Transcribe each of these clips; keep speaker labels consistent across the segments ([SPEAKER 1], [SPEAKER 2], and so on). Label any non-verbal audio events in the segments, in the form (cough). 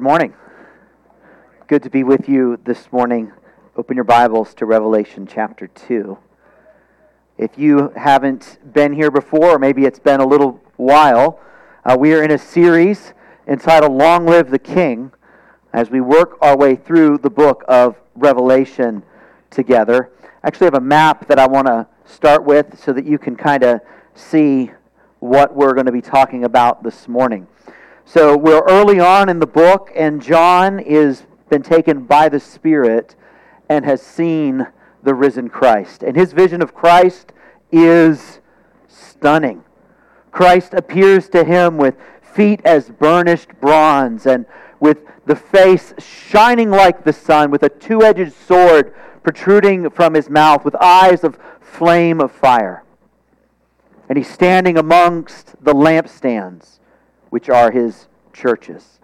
[SPEAKER 1] Good morning. Good to be with you this morning. Open your Bibles to Revelation chapter 2. If you haven't been here before, or maybe it's been a little while, uh, we are in a series entitled Long Live the King as we work our way through the book of Revelation together. I actually have a map that I want to start with so that you can kind of see what we're going to be talking about this morning. So we're early on in the book, and John is been taken by the Spirit and has seen the risen Christ. And his vision of Christ is stunning. Christ appears to him with feet as burnished bronze and with the face shining like the sun, with a two edged sword protruding from his mouth, with eyes of flame of fire. And he's standing amongst the lampstands which are his churches.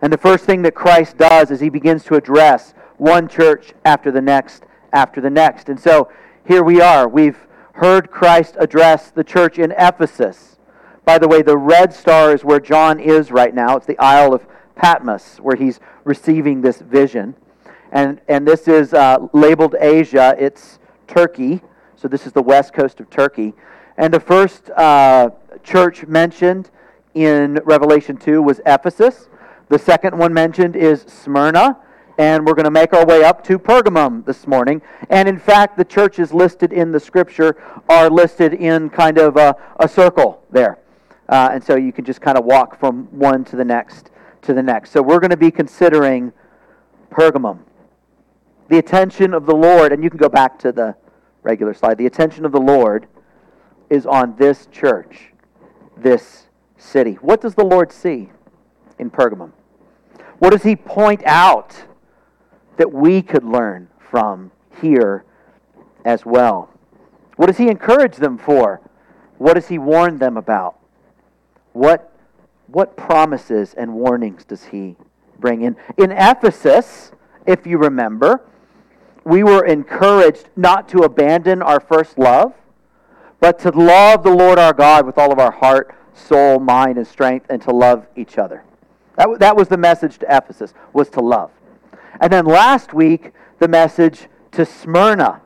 [SPEAKER 1] And the first thing that Christ does is he begins to address one church after the next after the next. And so here we are. We've heard Christ address the church in Ephesus. By the way, the red star is where John is right now. It's the Isle of Patmos where he's receiving this vision. And, and this is uh, labeled Asia. It's Turkey. So this is the west coast of Turkey. And the first uh, church mentioned in Revelation 2 was Ephesus. The second one mentioned is Smyrna. And we're going to make our way up to Pergamum this morning. And in fact, the churches listed in the scripture are listed in kind of a, a circle there. Uh, and so you can just kind of walk from one to the next to the next. So we're going to be considering Pergamum. The attention of the Lord, and you can go back to the regular slide. The attention of the Lord is on this church, this city. What does the Lord see in Pergamum? What does he point out that we could learn from here as well? What does he encourage them for? What does he warn them about? What, what promises and warnings does he bring in? In Ephesus, if you remember, we were encouraged not to abandon our first love, but to love the Lord our God with all of our heart, soul, mind, and strength, and to love each other. That, that was the message to Ephesus, was to love. And then last week, the message to Smyrna.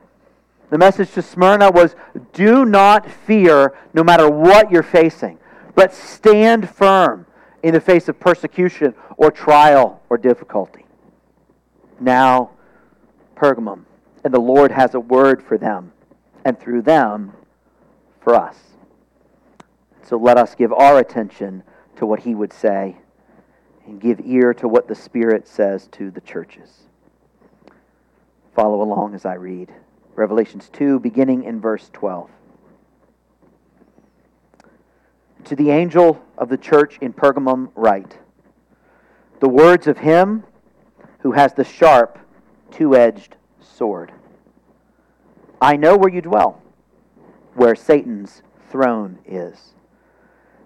[SPEAKER 1] The message to Smyrna was do not fear no matter what you're facing, but stand firm in the face of persecution or trial or difficulty. Now, Pergamum, and the Lord has a word for them, and through them, for us. So let us give our attention to what he would say and give ear to what the Spirit says to the churches. Follow along as I read. Revelations 2, beginning in verse 12. To the angel of the church in Pergamum, write The words of him who has the sharp, two edged sword. I know where you dwell, where Satan's throne is.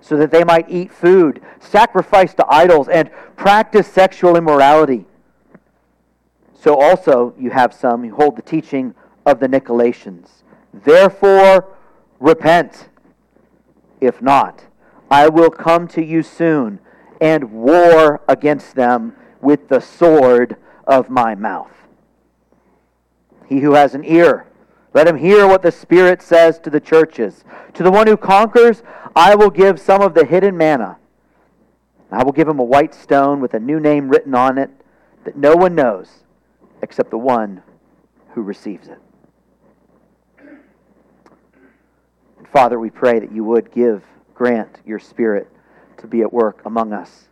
[SPEAKER 1] so that they might eat food, sacrifice to idols, and practice sexual immorality. So also you have some who hold the teaching of the Nicolaitans. Therefore, repent. If not, I will come to you soon and war against them with the sword of my mouth. He who has an ear, let him hear what the Spirit says to the churches. To the one who conquers, I will give some of the hidden manna. I will give him a white stone with a new name written on it that no one knows except the one who receives it. Father, we pray that you would give, grant your Spirit to be at work among us.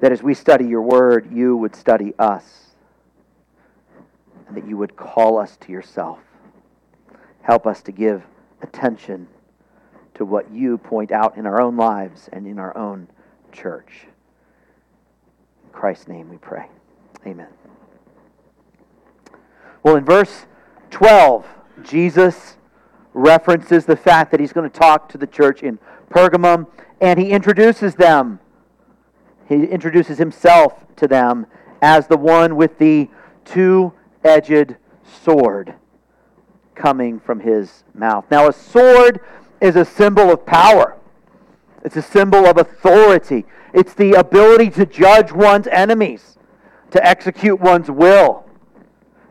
[SPEAKER 1] That as we study your word, you would study us. And that you would call us to yourself. Help us to give attention to what you point out in our own lives and in our own church. In Christ's name we pray. Amen. Well, in verse 12, Jesus references the fact that he's going to talk to the church in Pergamum, and he introduces them. He introduces himself to them as the one with the two edged sword coming from his mouth. Now, a sword is a symbol of power, it's a symbol of authority, it's the ability to judge one's enemies, to execute one's will.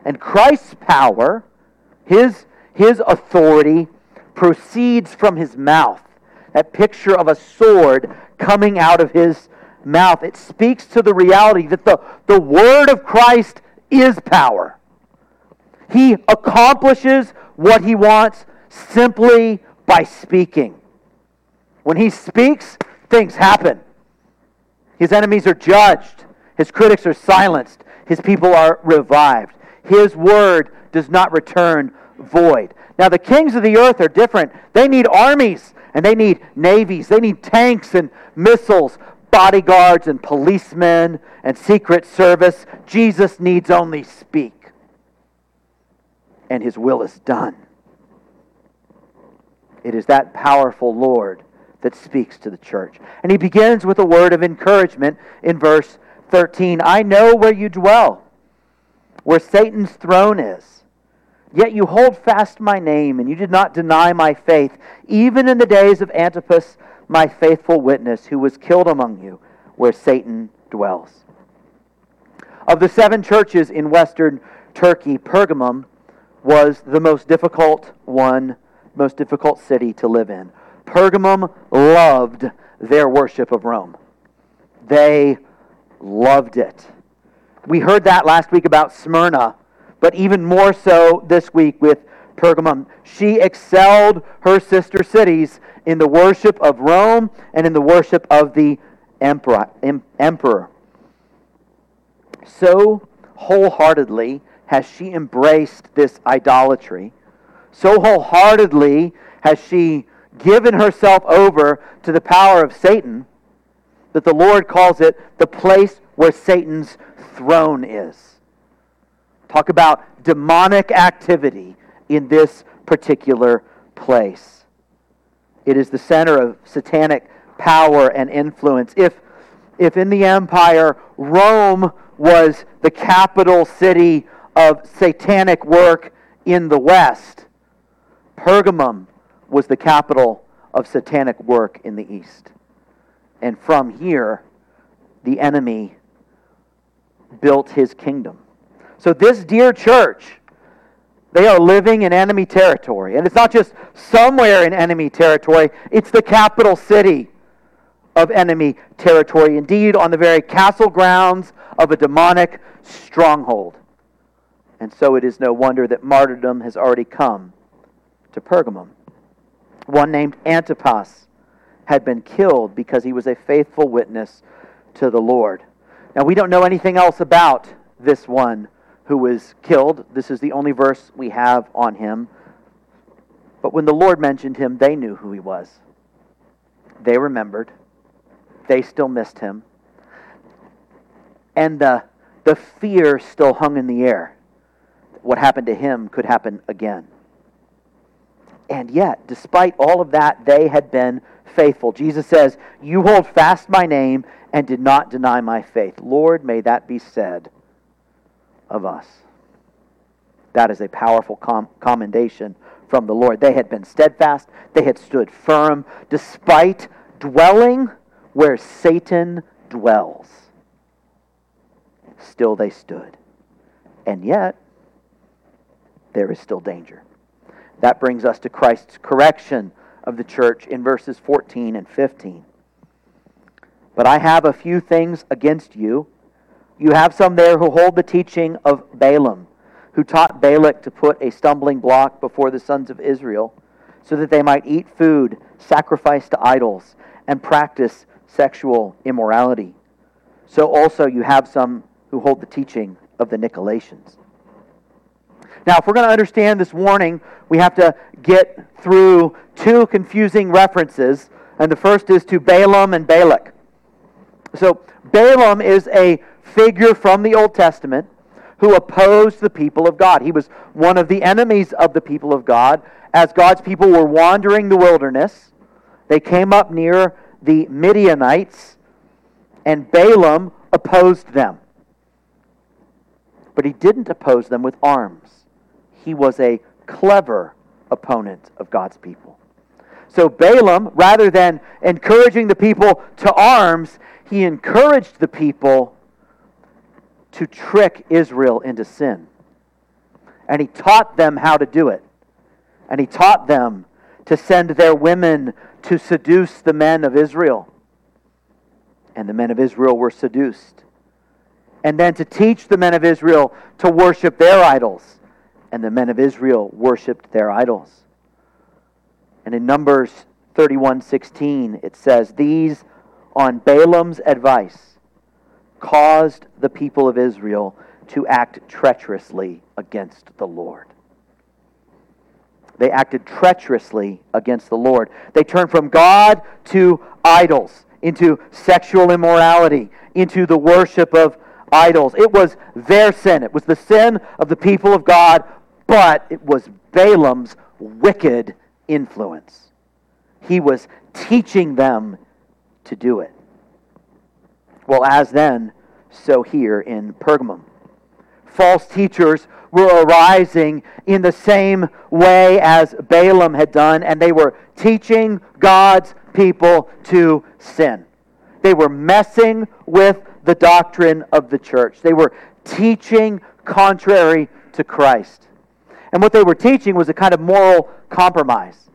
[SPEAKER 1] And Christ's power, his, his authority, proceeds from his mouth. That picture of a sword coming out of his mouth. It speaks to the reality that the, the word of Christ is power. He accomplishes what he wants simply by speaking. When he speaks, things happen. His enemies are judged, his critics are silenced, his people are revived. His word does not return void. Now, the kings of the earth are different. They need armies and they need navies, they need tanks and missiles, bodyguards and policemen and secret service. Jesus needs only speak, and his will is done. It is that powerful Lord that speaks to the church. And he begins with a word of encouragement in verse 13 I know where you dwell, where Satan's throne is. Yet you hold fast my name, and you did not deny my faith, even in the days of Antipas my faithful witness, who was killed among you, where Satan dwells. Of the seven churches in western Turkey, Pergamum was the most difficult one, most difficult city to live in. Pergamum loved their worship of Rome. They loved it. We heard that last week about Smyrna, but even more so this week with Pergamum. She excelled her sister cities in the worship of Rome and in the worship of the emperor. So wholeheartedly has she embraced this idolatry. So wholeheartedly has she given herself over to the power of Satan that the Lord calls it the place where Satan's throne is. Talk about demonic activity in this particular place. It is the center of satanic power and influence. If, if in the empire Rome was the capital city of satanic work in the West, Pergamum was the capital of satanic work in the East. And from here, the enemy built his kingdom. So, this dear church they are living in enemy territory. And it's not just somewhere in enemy territory, it's the capital city of enemy territory. Indeed, on the very castle grounds of a demonic stronghold. And so it is no wonder that martyrdom has already come to Pergamum. One named Antipas had been killed because he was a faithful witness to the Lord. Now, we don't know anything else about this one who was killed. This is the only verse we have on him. But when the Lord mentioned him, they knew who he was. They remembered. They still missed him. And the, the fear still hung in the air. What happened to him could happen again. And yet, despite all of that, they had been faithful. Jesus says, You hold fast my name and did not deny my faith. Lord, may that be said of us. That is a powerful com- commendation from the Lord. They had been steadfast, they had stood firm, despite dwelling where Satan dwells. Still they stood. And yet, there is still danger. That brings us to Christ's correction of the church in verses 14 and 15. But I have a few things against you you have some there who hold the teaching of Balaam, who taught Balak to put a stumbling block before the sons of Israel, so that they might eat food sacrificed to idols and practice sexual immorality. So also you have some who hold the teaching of the Nicolaitans. Now, if we're going to understand this warning, we have to get through two confusing references, and the first is to Balaam and Balak. So, Balaam is a figure from the Old Testament who opposed the people of God. He was one of the enemies of the people of God. As God's people were wandering the wilderness, they came up near the Midianites, and Balaam opposed them. But he didn't oppose them with arms. He was a clever opponent of God's people. So Balaam, rather than encouraging the people to arms, he encouraged the people to trick Israel into sin. And he taught them how to do it. And he taught them to send their women to seduce the men of Israel. And the men of Israel were seduced. And then to teach the men of Israel to worship their idols. And the men of Israel worshiped their idols. And in Numbers 31:16 it says, "These on Balaam's advice caused the people of Israel to act treacherously against the Lord." They acted treacherously against the Lord. They turned from God to idols, into sexual immorality, into the worship of idols. It was their sin. It was the sin of the people of God, but it was Balaam's wicked influence. He was teaching them to do it. Well, as then, so here in Pergamum. False teachers were arising in the same way as Balaam had done, and they were teaching God's people to sin. They were messing with the doctrine of the church. They were teaching contrary to Christ. And what they were teaching was a kind of moral compromise.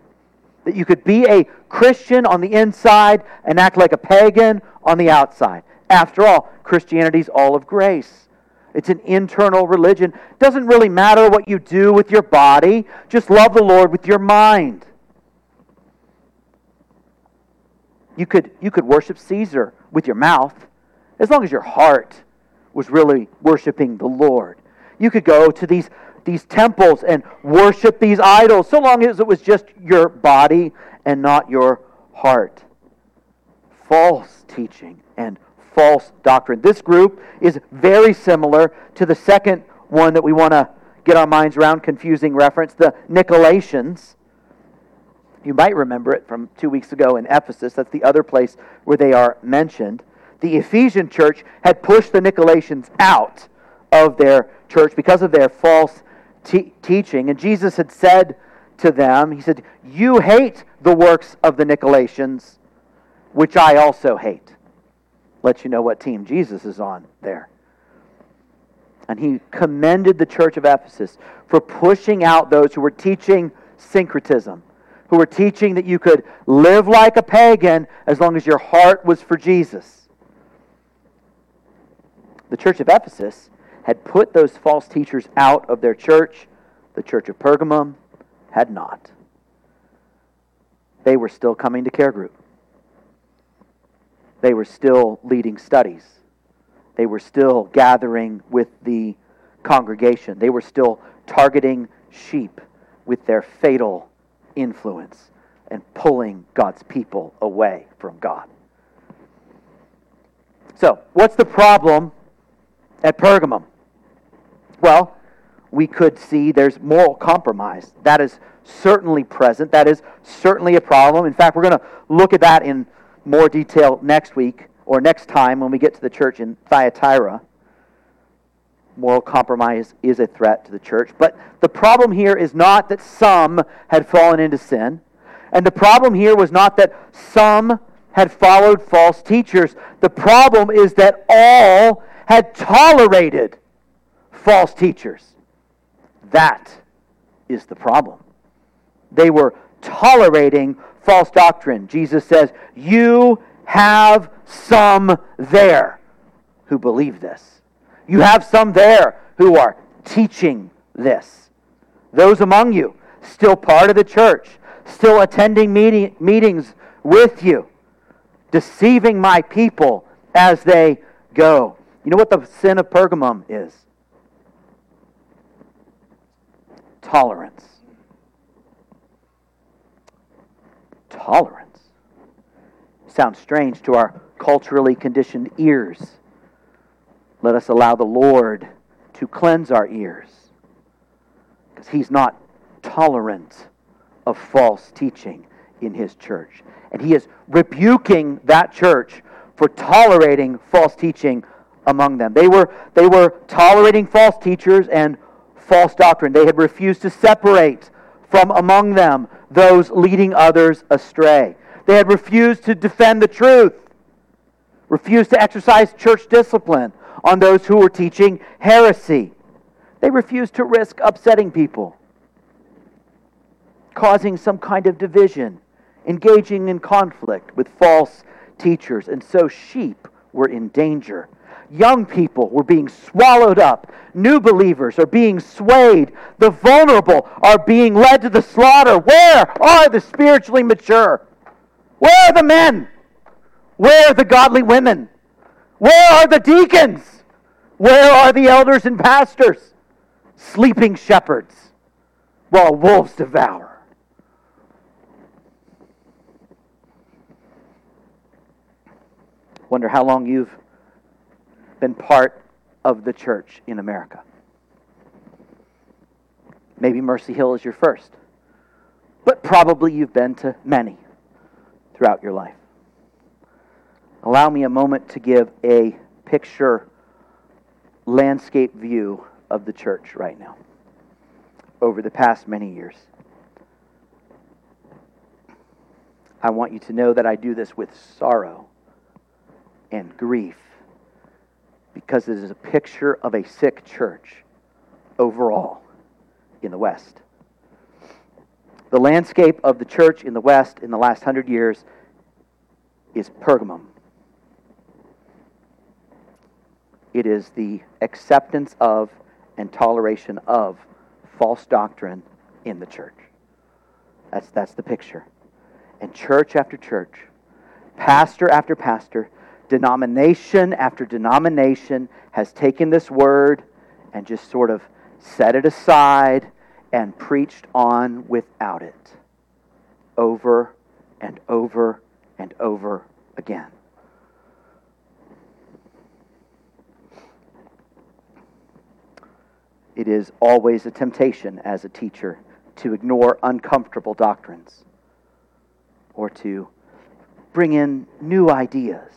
[SPEAKER 1] That you could be a Christian on the inside and act like a pagan on the outside. After all, Christianity is all of grace. It's an internal religion. Doesn't really matter what you do with your body, just love the Lord with your mind. You could, you could worship Caesar with your mouth as long as your heart was really worshiping the Lord. You could go to these these temples and worship these idols, so long as it was just your body and not your heart. False teaching and false doctrine. This group is very similar to the second one that we want to get our minds around, confusing reference, the Nicolaitans. You might remember it from two weeks ago in Ephesus. That's the other place where they are mentioned. The Ephesian church had pushed the Nicolaitans out of their church because of their false teaching. And Jesus had said to them, He said, You hate the works of the Nicolaitans, which I also hate. Let you know what team Jesus is on there. And he commended the church of Ephesus for pushing out those who were teaching syncretism, who were teaching that you could live like a pagan as long as your heart was for Jesus. The church of Ephesus had put those false teachers out of their church. The church of Pergamum had not. They were still coming to care group. They were still leading studies. They were still gathering with the congregation. They were still targeting sheep with their fatal influence and pulling God's people away from God. So, what's the problem at Pergamum? Well, we could see there's moral compromise. That is certainly present. That is certainly a problem. In fact, we're going to look at that in more detail next week or next time when we get to the church in Thyatira. Moral compromise is a threat to the church. But the problem here is not that some had fallen into sin. And the problem here was not that some had followed false teachers. The problem is that all had tolerated false teachers. That is the problem. They were tolerating false doctrine. Jesus says, You have some there who believe this. You have some there who are teaching this. Those among you, still part of the church, still attending meeting, meetings with you, deceiving my people as they go. You know what the sin of Pergamum is? Tolerance. Tolerance. Sounds strange to our culturally conditioned ears. Let us allow the Lord to cleanse our ears because he's not tolerant of false teaching in his church. And he is rebuking that church for tolerating false teaching among them. They were, they were tolerating false teachers and false doctrine. They had refused to separate from among them those leading others astray. They had refused to defend the truth, refused to exercise church discipline on those who were teaching heresy. They refused to risk upsetting people, causing some kind of division, engaging in conflict with false teachers. And so sheep were in danger Young people were being swallowed up. New believers are being swayed. The vulnerable are being led to the slaughter. Where are the spiritually mature? Where are the men? Where are the godly women? Where are the deacons? Where are the elders and pastors? Sleeping shepherds while wolves devour. Wonder how long you've been part of the church in America. Maybe Mercy Hill is your first, but probably you've been to many throughout your life. Allow me a moment to give a picture landscape view of the church right now over the past many years. I want you to know that I do this with sorrow and grief because it is a picture of a sick church overall in the West. The landscape of the church in the West in the last hundred years is Pergamum. It is the acceptance of and toleration of false doctrine in the church. That's, that's the picture. And church after church, pastor after pastor, denomination after denomination has taken this word and just sort of set it aside and preached on without it over and over and over again. It is always a temptation as a teacher to ignore uncomfortable doctrines or to bring in new ideas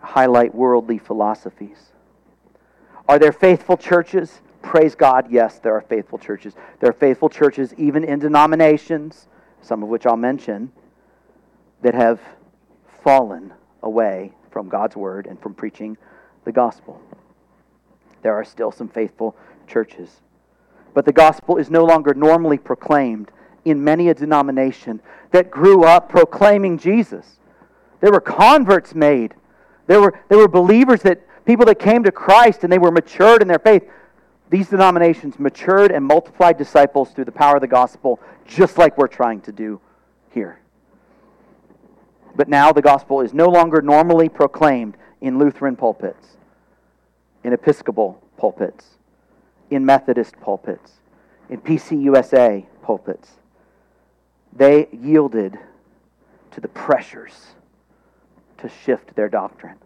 [SPEAKER 1] highlight worldly philosophies. Are there faithful churches? Praise God, yes, there are faithful churches. There are faithful churches even in denominations, some of which I'll mention, that have fallen away from God's word and from preaching the gospel. There are still some faithful churches. But the gospel is no longer normally proclaimed in many a denomination that grew up proclaiming Jesus. There were converts made there were, there were believers that people that came to Christ and they were matured in their faith. These denominations matured and multiplied disciples through the power of the gospel, just like we're trying to do here. But now the gospel is no longer normally proclaimed in Lutheran pulpits, in Episcopal pulpits, in Methodist pulpits, in PCUSA pulpits. They yielded to the pressures to shift their doctrine.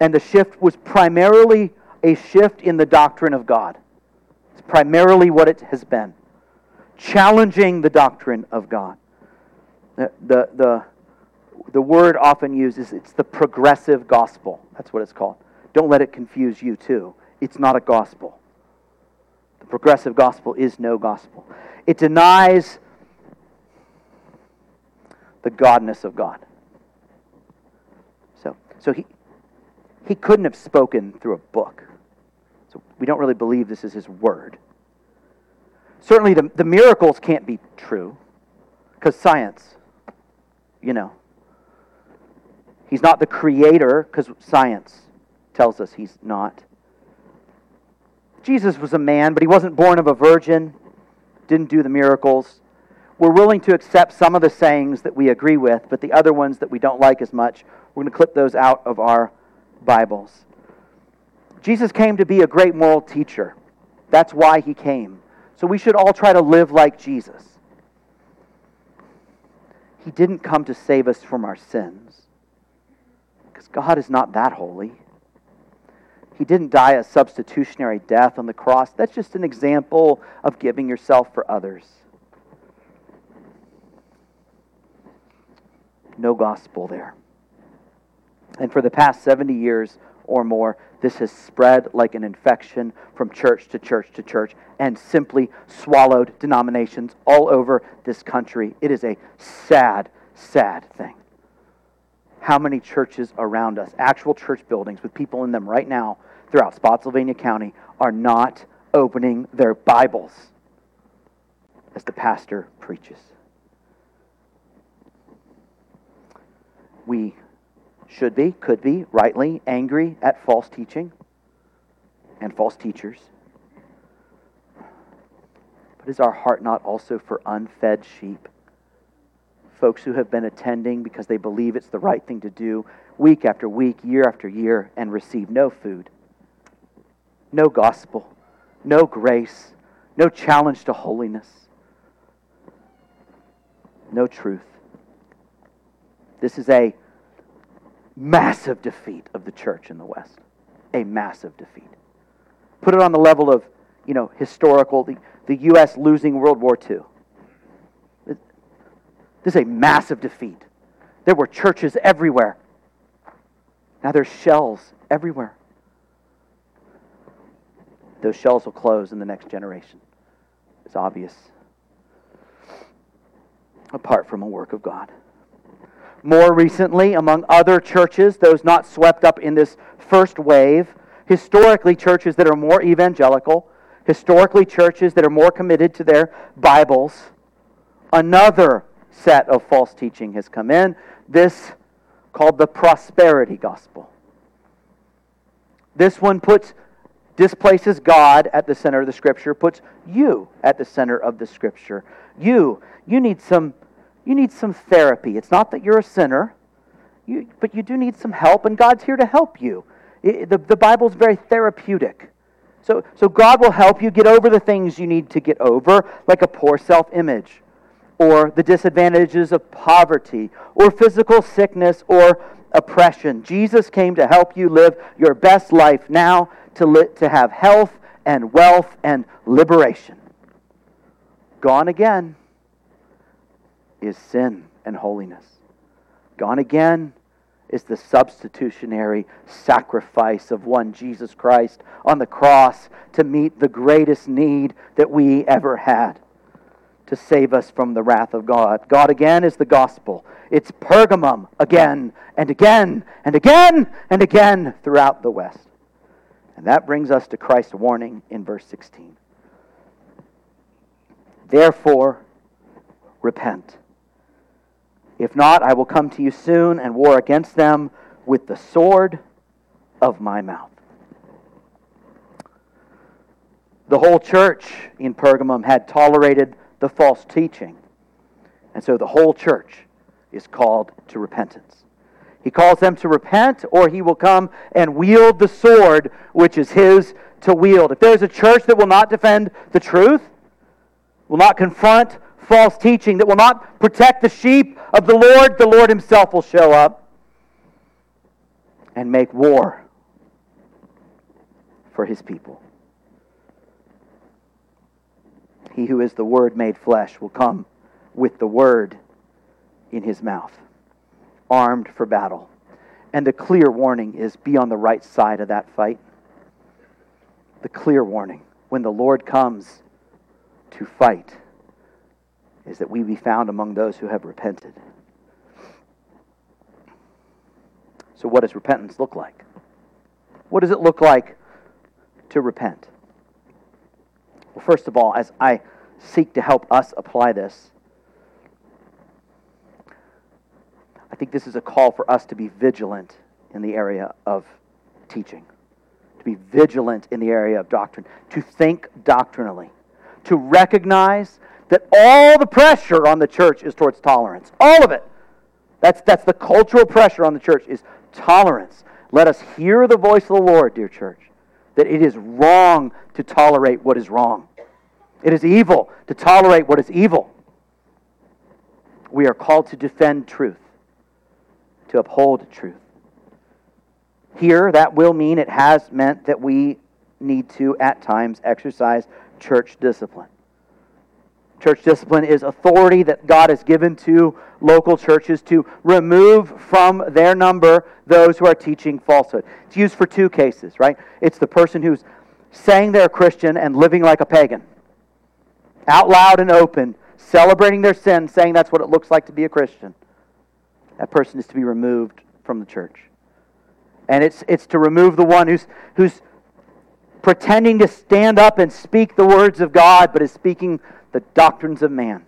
[SPEAKER 1] And the shift was primarily a shift in the doctrine of God. It's primarily what it has been challenging the doctrine of God. The, the, the, the word often used is it's the progressive gospel. That's what it's called. Don't let it confuse you, too. It's not a gospel. The progressive gospel is no gospel. It denies the godness of God. So he, he couldn't have spoken through a book. So we don't really believe this is his word. Certainly, the, the miracles can't be true because science, you know. He's not the creator because science tells us he's not. Jesus was a man, but he wasn't born of a virgin, didn't do the miracles. We're willing to accept some of the sayings that we agree with, but the other ones that we don't like as much, we're going to clip those out of our Bibles. Jesus came to be a great moral teacher. That's why he came. So we should all try to live like Jesus. He didn't come to save us from our sins because God is not that holy. He didn't die a substitutionary death on the cross. That's just an example of giving yourself for others. No gospel there. And for the past 70 years or more, this has spread like an infection from church to church to church and simply swallowed denominations all over this country. It is a sad, sad thing. How many churches around us, actual church buildings with people in them right now throughout Spotsylvania County, are not opening their Bibles as the pastor preaches? We should be, could be, rightly angry at false teaching and false teachers. But is our heart not also for unfed sheep? Folks who have been attending because they believe it's the right thing to do week after week, year after year, and receive no food, no gospel, no grace, no challenge to holiness, no truth. This is a massive defeat of the church in the West. A massive defeat. Put it on the level of, you know, historical, the, the U.S. losing World War II. This is a massive defeat. There were churches everywhere. Now there's shells everywhere. Those shells will close in the next generation. It's obvious. Apart from a work of God. More recently, among other churches, those not swept up in this first wave, historically, churches that are more evangelical, historically, churches that are more committed to their Bibles, another set of false teaching has come in. This called the prosperity gospel. This one puts displaces God at the center of the scripture, puts you at the center of the scripture. You, you need some you need some therapy. It's not that you're a sinner, you, but you do need some help, and God's here to help you. It, the, the Bible's very therapeutic. So, so God will help you get over the things you need to get over, like a poor self image, or the disadvantages of poverty, or physical sickness, or oppression. Jesus came to help you live your best life now, to, li- to have health and wealth and liberation. Gone again is sin and holiness. Gone again is the substitutionary sacrifice of one Jesus Christ on the cross to meet the greatest need that we ever had to save us from the wrath of God. God again is the gospel. It's Pergamum again and again and again and again throughout the West. And that brings us to Christ's warning in verse 16. Therefore, repent if not, I will come to you soon and war against them with the sword of my mouth. The whole church in Pergamum had tolerated the false teaching. And so the whole church is called to repentance. He calls them to repent, or he will come and wield the sword which is his to wield. If there's a church that will not defend the truth, will not confront false teaching that will not protect the sheep of the Lord, the Lord Himself will show up and make war for His people. He who is the Word made flesh will come with the Word in His mouth, armed for battle. And the clear warning is be on the right side of that fight. The clear warning when the Lord comes to fight is that we be found among those who have repented. So, what does repentance look like? What does it look like to repent? Well, first of all, as I seek to help us apply this, I think this is a call for us to be vigilant in the area of teaching, to be vigilant in the area of doctrine, to think doctrinally, to recognize that all the pressure on the church is towards tolerance. All of it. That's, that's the cultural pressure on the church is tolerance. Let us hear the voice of the Lord, dear church, that it is wrong to tolerate what is wrong. It is evil to tolerate what is evil. We are called to defend truth, to uphold truth. here, that will mean it has meant that we need to, at times, exercise church discipline. Church discipline is authority that God has given to local churches to remove from their number those who are teaching falsehood. It's used for two cases, right? It's the person who's saying they're a Christian and living like a pagan, out loud and open, celebrating their sin, saying that's what it looks like to be a Christian. That person is to be removed from the church. And it's, it's to remove the one who's, who's pretending to stand up and speak the words of God, but is speaking the doctrines of man.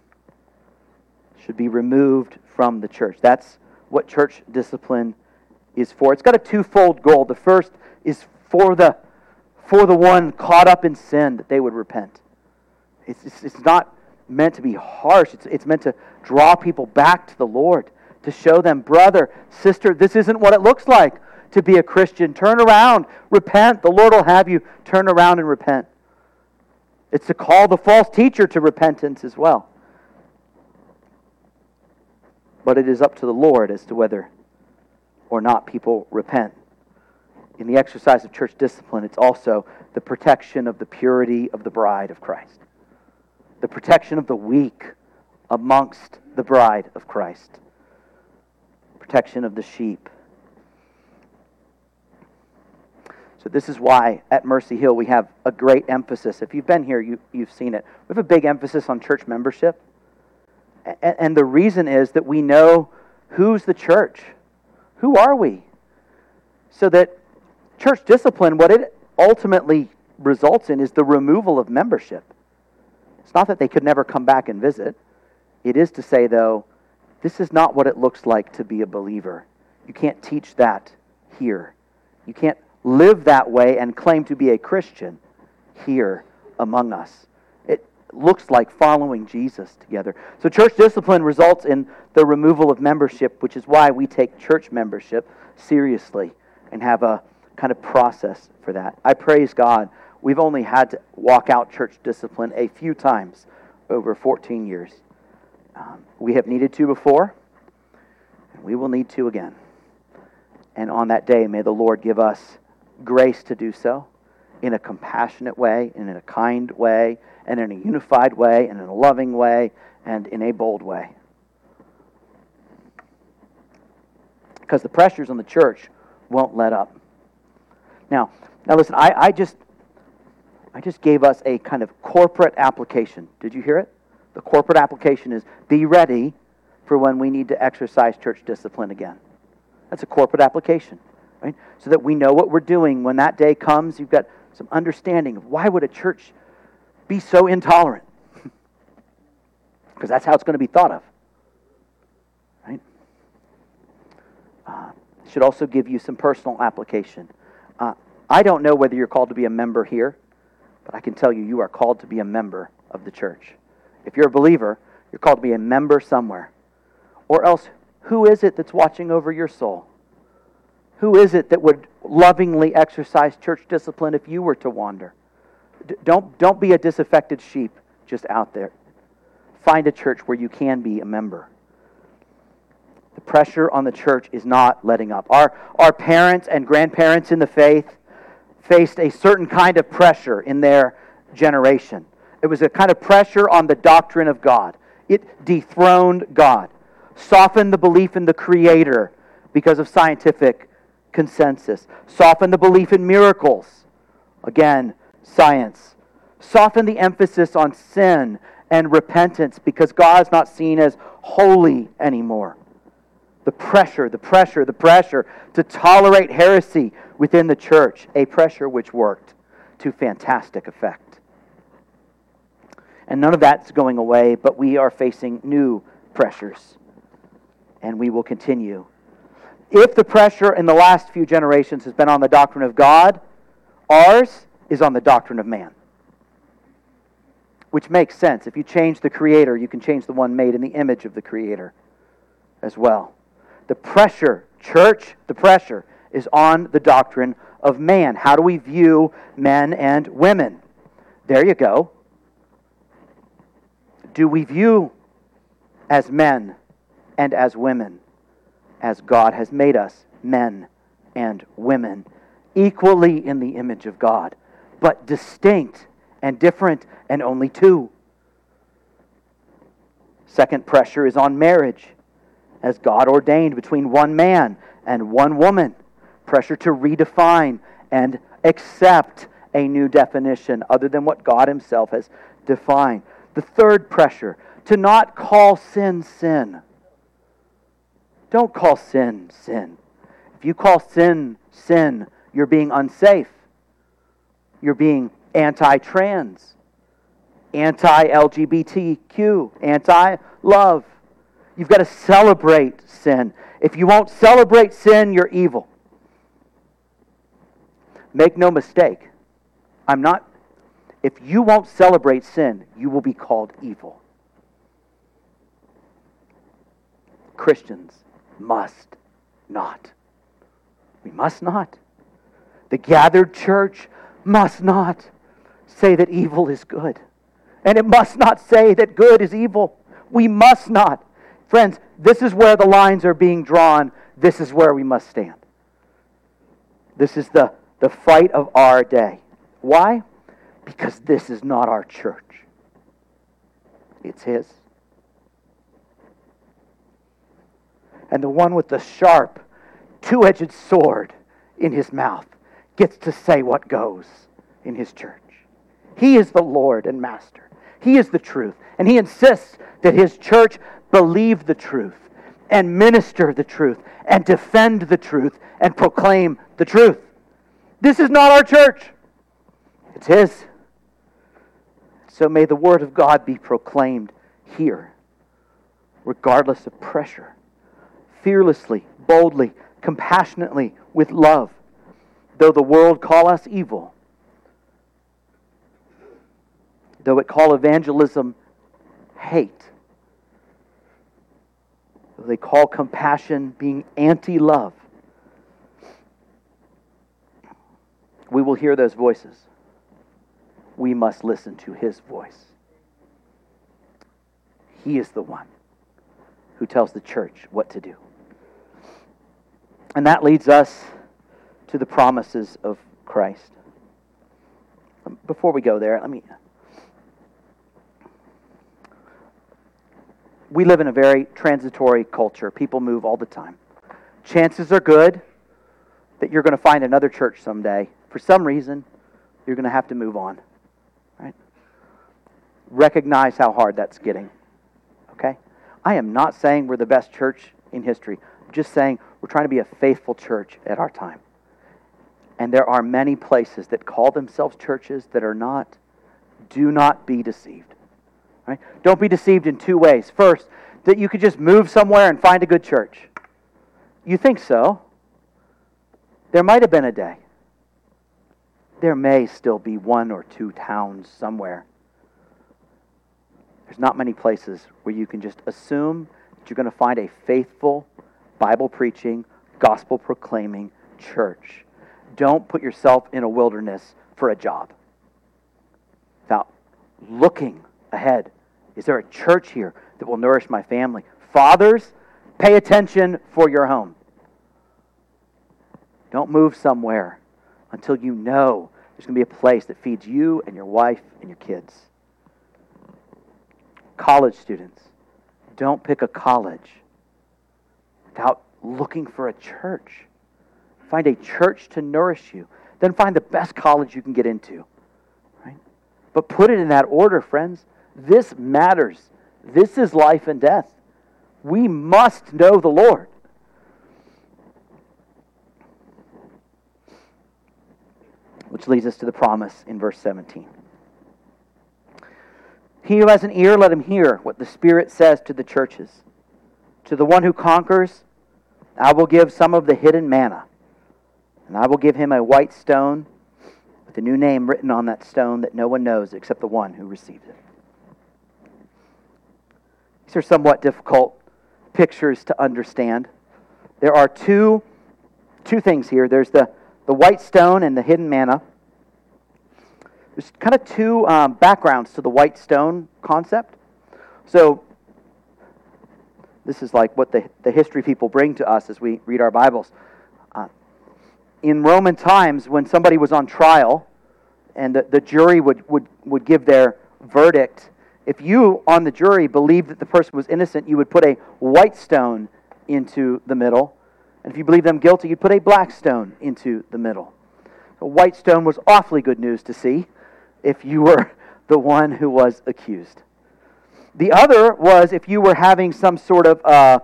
[SPEAKER 1] Should be removed from the church. That's what church discipline is for. It's got a twofold goal. The first is for the for the one caught up in sin that they would repent. It's, it's, it's not meant to be harsh. It's, it's meant to draw people back to the Lord, to show them, brother, sister, this isn't what it looks like to be a Christian. Turn around, repent. The Lord will have you turn around and repent. It's to call the false teacher to repentance as well. But it is up to the Lord as to whether or not people repent. In the exercise of church discipline, it's also the protection of the purity of the bride of Christ, the protection of the weak amongst the bride of Christ, protection of the sheep. So, this is why at Mercy Hill we have a great emphasis. If you've been here, you, you've seen it. We have a big emphasis on church membership. And, and the reason is that we know who's the church. Who are we? So that church discipline, what it ultimately results in is the removal of membership. It's not that they could never come back and visit. It is to say, though, this is not what it looks like to be a believer. You can't teach that here. You can't live that way and claim to be a Christian here among us. It looks like following Jesus together. So, church discipline results in the removal of membership, which is why we take church membership seriously and have a kind of process for that. I praise God. We've only had to walk out church discipline a few times over 14 years. Um, we have needed to before, and we will need to again. And on that day, may the Lord give us grace to do so in a compassionate way, and in a kind way, and in a unified way, and in a loving way, and in a bold way. Because the pressures on the church won't let up. Now, now listen, I, I just I just gave us a kind of corporate application. Did you hear it? The corporate application is be ready for when we need to exercise church discipline again. That's a corporate application right? So that we know what we're doing when that day comes. You've got some understanding of why would a church be so intolerant? (laughs) because that's how it's going to be thought of, right? Uh, should also give you some personal application. Uh, I don't know whether you're called to be a member here, but I can tell you, you are called to be a member of the church. If you're a believer, you're called to be a member somewhere. Or else, who is it that's watching over your soul? Who is it that would lovingly exercise church discipline if you were to wander? D- don't, don't be a disaffected sheep just out there. Find a church where you can be a member. The pressure on the church is not letting up. Our, our parents and grandparents in the faith faced a certain kind of pressure in their generation. It was a kind of pressure on the doctrine of God. It dethroned God, softened the belief in the Creator because of scientific consensus. Soften the belief in miracles. Again, science. Soften the emphasis on sin and repentance because God is not seen as holy anymore. The pressure, the pressure, the pressure to tolerate heresy within the church, a pressure which worked to fantastic effect. And none of that's going away, but we are facing new pressures. And we will continue if the pressure in the last few generations has been on the doctrine of God, ours is on the doctrine of man. Which makes sense. If you change the Creator, you can change the one made in the image of the Creator as well. The pressure, church, the pressure is on the doctrine of man. How do we view men and women? There you go. Do we view as men and as women? As God has made us men and women, equally in the image of God, but distinct and different and only two. Second pressure is on marriage, as God ordained between one man and one woman. Pressure to redefine and accept a new definition other than what God Himself has defined. The third pressure to not call sin sin. Don't call sin sin. If you call sin sin, you're being unsafe. You're being anti trans, anti LGBTQ, anti love. You've got to celebrate sin. If you won't celebrate sin, you're evil. Make no mistake. I'm not, if you won't celebrate sin, you will be called evil. Christians must not. We must not. The gathered church must not say that evil is good. And it must not say that good is evil. We must not. Friends, this is where the lines are being drawn. This is where we must stand. This is the, the fight of our day. Why? Because this is not our church, it's His. And the one with the sharp, two edged sword in his mouth gets to say what goes in his church. He is the Lord and Master. He is the truth. And he insists that his church believe the truth and minister the truth and defend the truth and proclaim the truth. This is not our church, it's his. So may the word of God be proclaimed here, regardless of pressure, fearlessly, boldly, compassionately, with love though the world call us evil, though it call evangelism hate, though they call compassion being anti love, we will hear those voices. We must listen to his voice. He is the one who tells the church what to do. And that leads us to the promises of Christ. Um, before we go there, let me. We live in a very transitory culture. People move all the time. Chances are good that you're going to find another church someday. For some reason, you're going to have to move on. Right? Recognize how hard that's getting. Okay? I am not saying we're the best church in history. I'm just saying we're trying to be a faithful church at our time. And there are many places that call themselves churches that are not. Do not be deceived. Right? Don't be deceived in two ways. First, that you could just move somewhere and find a good church. You think so? There might have been a day. There may still be one or two towns somewhere. There's not many places where you can just assume that you're going to find a faithful, Bible preaching, gospel proclaiming church don't put yourself in a wilderness for a job without looking ahead. Is there a church here that will nourish my family? Fathers, pay attention for your home. Don't move somewhere until you know there's going to be a place that feeds you and your wife and your kids. College students, don't pick a college without looking for a church. Find a church to nourish you. Then find the best college you can get into. Right? But put it in that order, friends. This matters. This is life and death. We must know the Lord. Which leads us to the promise in verse 17. He who has an ear, let him hear what the Spirit says to the churches. To the one who conquers, I will give some of the hidden manna and I will give him a white stone with a new name written on that stone that no one knows except the one who receives it. These are somewhat difficult pictures to understand. There are two, two things here there's the, the white stone and the hidden manna. There's kind of two um, backgrounds to the white stone concept. So, this is like what the, the history people bring to us as we read our Bibles. Uh, in Roman times, when somebody was on trial and the, the jury would, would, would give their verdict, if you on the jury believed that the person was innocent, you would put a white stone into the middle. And if you believed them guilty, you'd put a black stone into the middle. A white stone was awfully good news to see if you were (laughs) the one who was accused. The other was if you were having some sort of uh,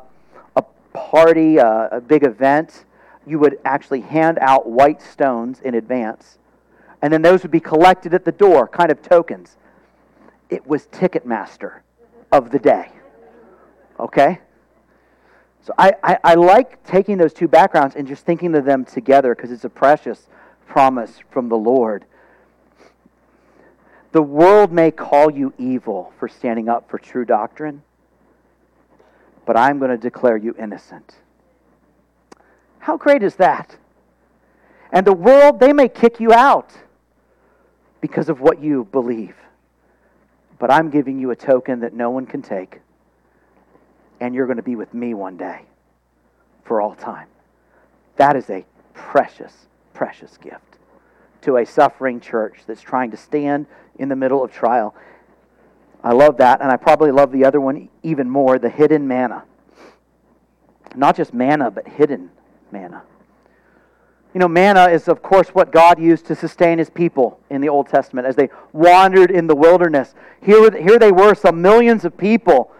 [SPEAKER 1] a party, uh, a big event, you would actually hand out white stones in advance, and then those would be collected at the door, kind of tokens. It was Ticketmaster of the day. Okay? So I, I, I like taking those two backgrounds and just thinking of them together because it's a precious promise from the Lord. The world may call you evil for standing up for true doctrine, but I'm going to declare you innocent. How great is that? And the world, they may kick you out because of what you believe. But I'm giving you a token that no one can take. And you're going to be with me one day for all time. That is a precious, precious gift to a suffering church that's trying to stand in the middle of trial. I love that, and I probably love the other one even more the hidden manna. Not just manna, but hidden manna. You know, manna is, of course, what God used to sustain his people in the Old Testament as they wandered in the wilderness. Here, here they were, some millions of people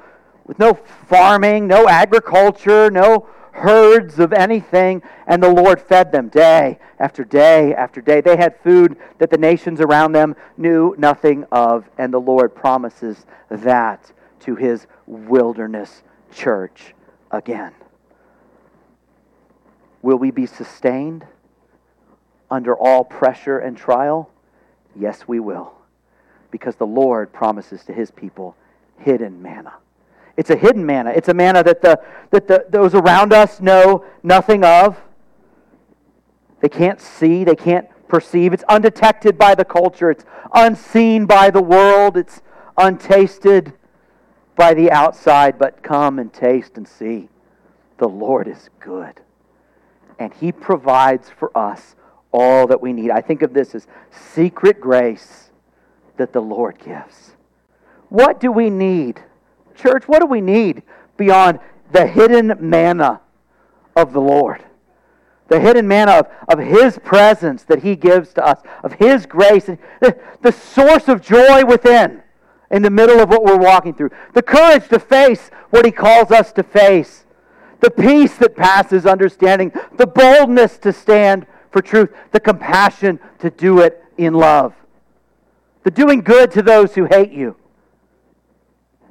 [SPEAKER 1] with no farming, no agriculture, no herds of anything, and the Lord fed them day after day after day. They had food that the nations around them knew nothing of, and the Lord promises that to his wilderness church again. Will we be sustained under all pressure and trial? Yes, we will, because the Lord promises to his people hidden manna. It's a hidden manna. It's a manna that, the, that the, those around us know nothing of. They can't see, they can't perceive. It's undetected by the culture, it's unseen by the world, it's untasted by the outside. But come and taste and see. The Lord is good. And He provides for us all that we need. I think of this as secret grace that the Lord gives. What do we need? Church, what do we need beyond the hidden manna of the Lord? The hidden manna of, of His presence that He gives to us, of His grace, the, the source of joy within in the middle of what we're walking through. The courage to face what He calls us to face. The peace that passes understanding. The boldness to stand for truth. The compassion to do it in love. The doing good to those who hate you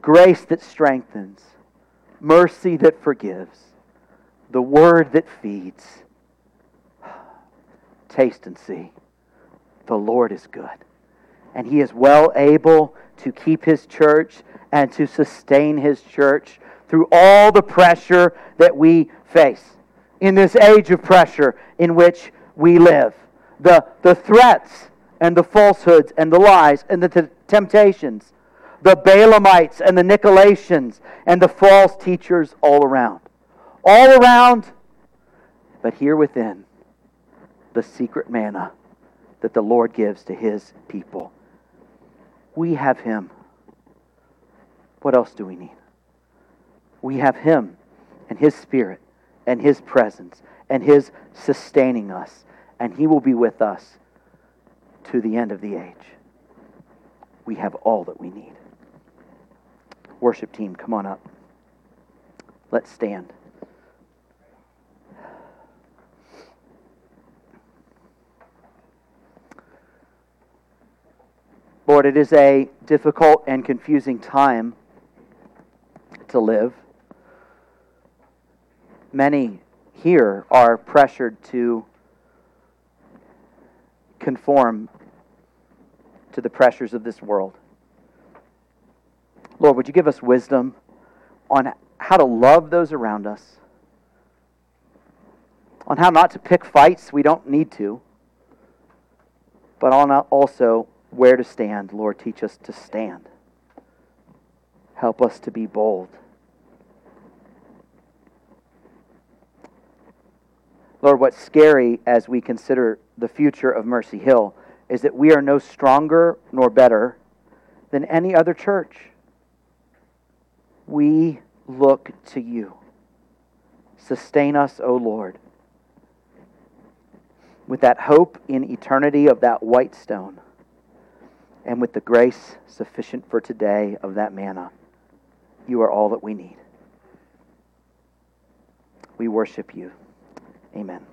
[SPEAKER 1] grace that strengthens, mercy that forgives, the word that feeds. (sighs) Taste and see. The Lord is good. And He is well able to keep His church and to sustain His church through all the pressure that we face in this age of pressure in which we live. The, the threats and the falsehoods and the lies and the t- temptations the Balaamites and the Nicolaitans and the false teachers all around. All around, but here within, the secret manna that the Lord gives to his people. We have him. What else do we need? We have him and his spirit and his presence and his sustaining us, and he will be with us to the end of the age. We have all that we need. Worship team, come on up. Let's stand. Lord, it is a difficult and confusing time to live. Many here are pressured to conform to the pressures of this world. Lord, would you give us wisdom on how to love those around us, on how not to pick fights we don't need to, but on also where to stand. Lord, teach us to stand. Help us to be bold. Lord, what's scary as we consider the future of Mercy Hill is that we are no stronger nor better than any other church. We look to you. Sustain us, O Lord, with that hope in eternity of that white stone, and with the grace sufficient for today of that manna. You are all that we need. We worship you. Amen.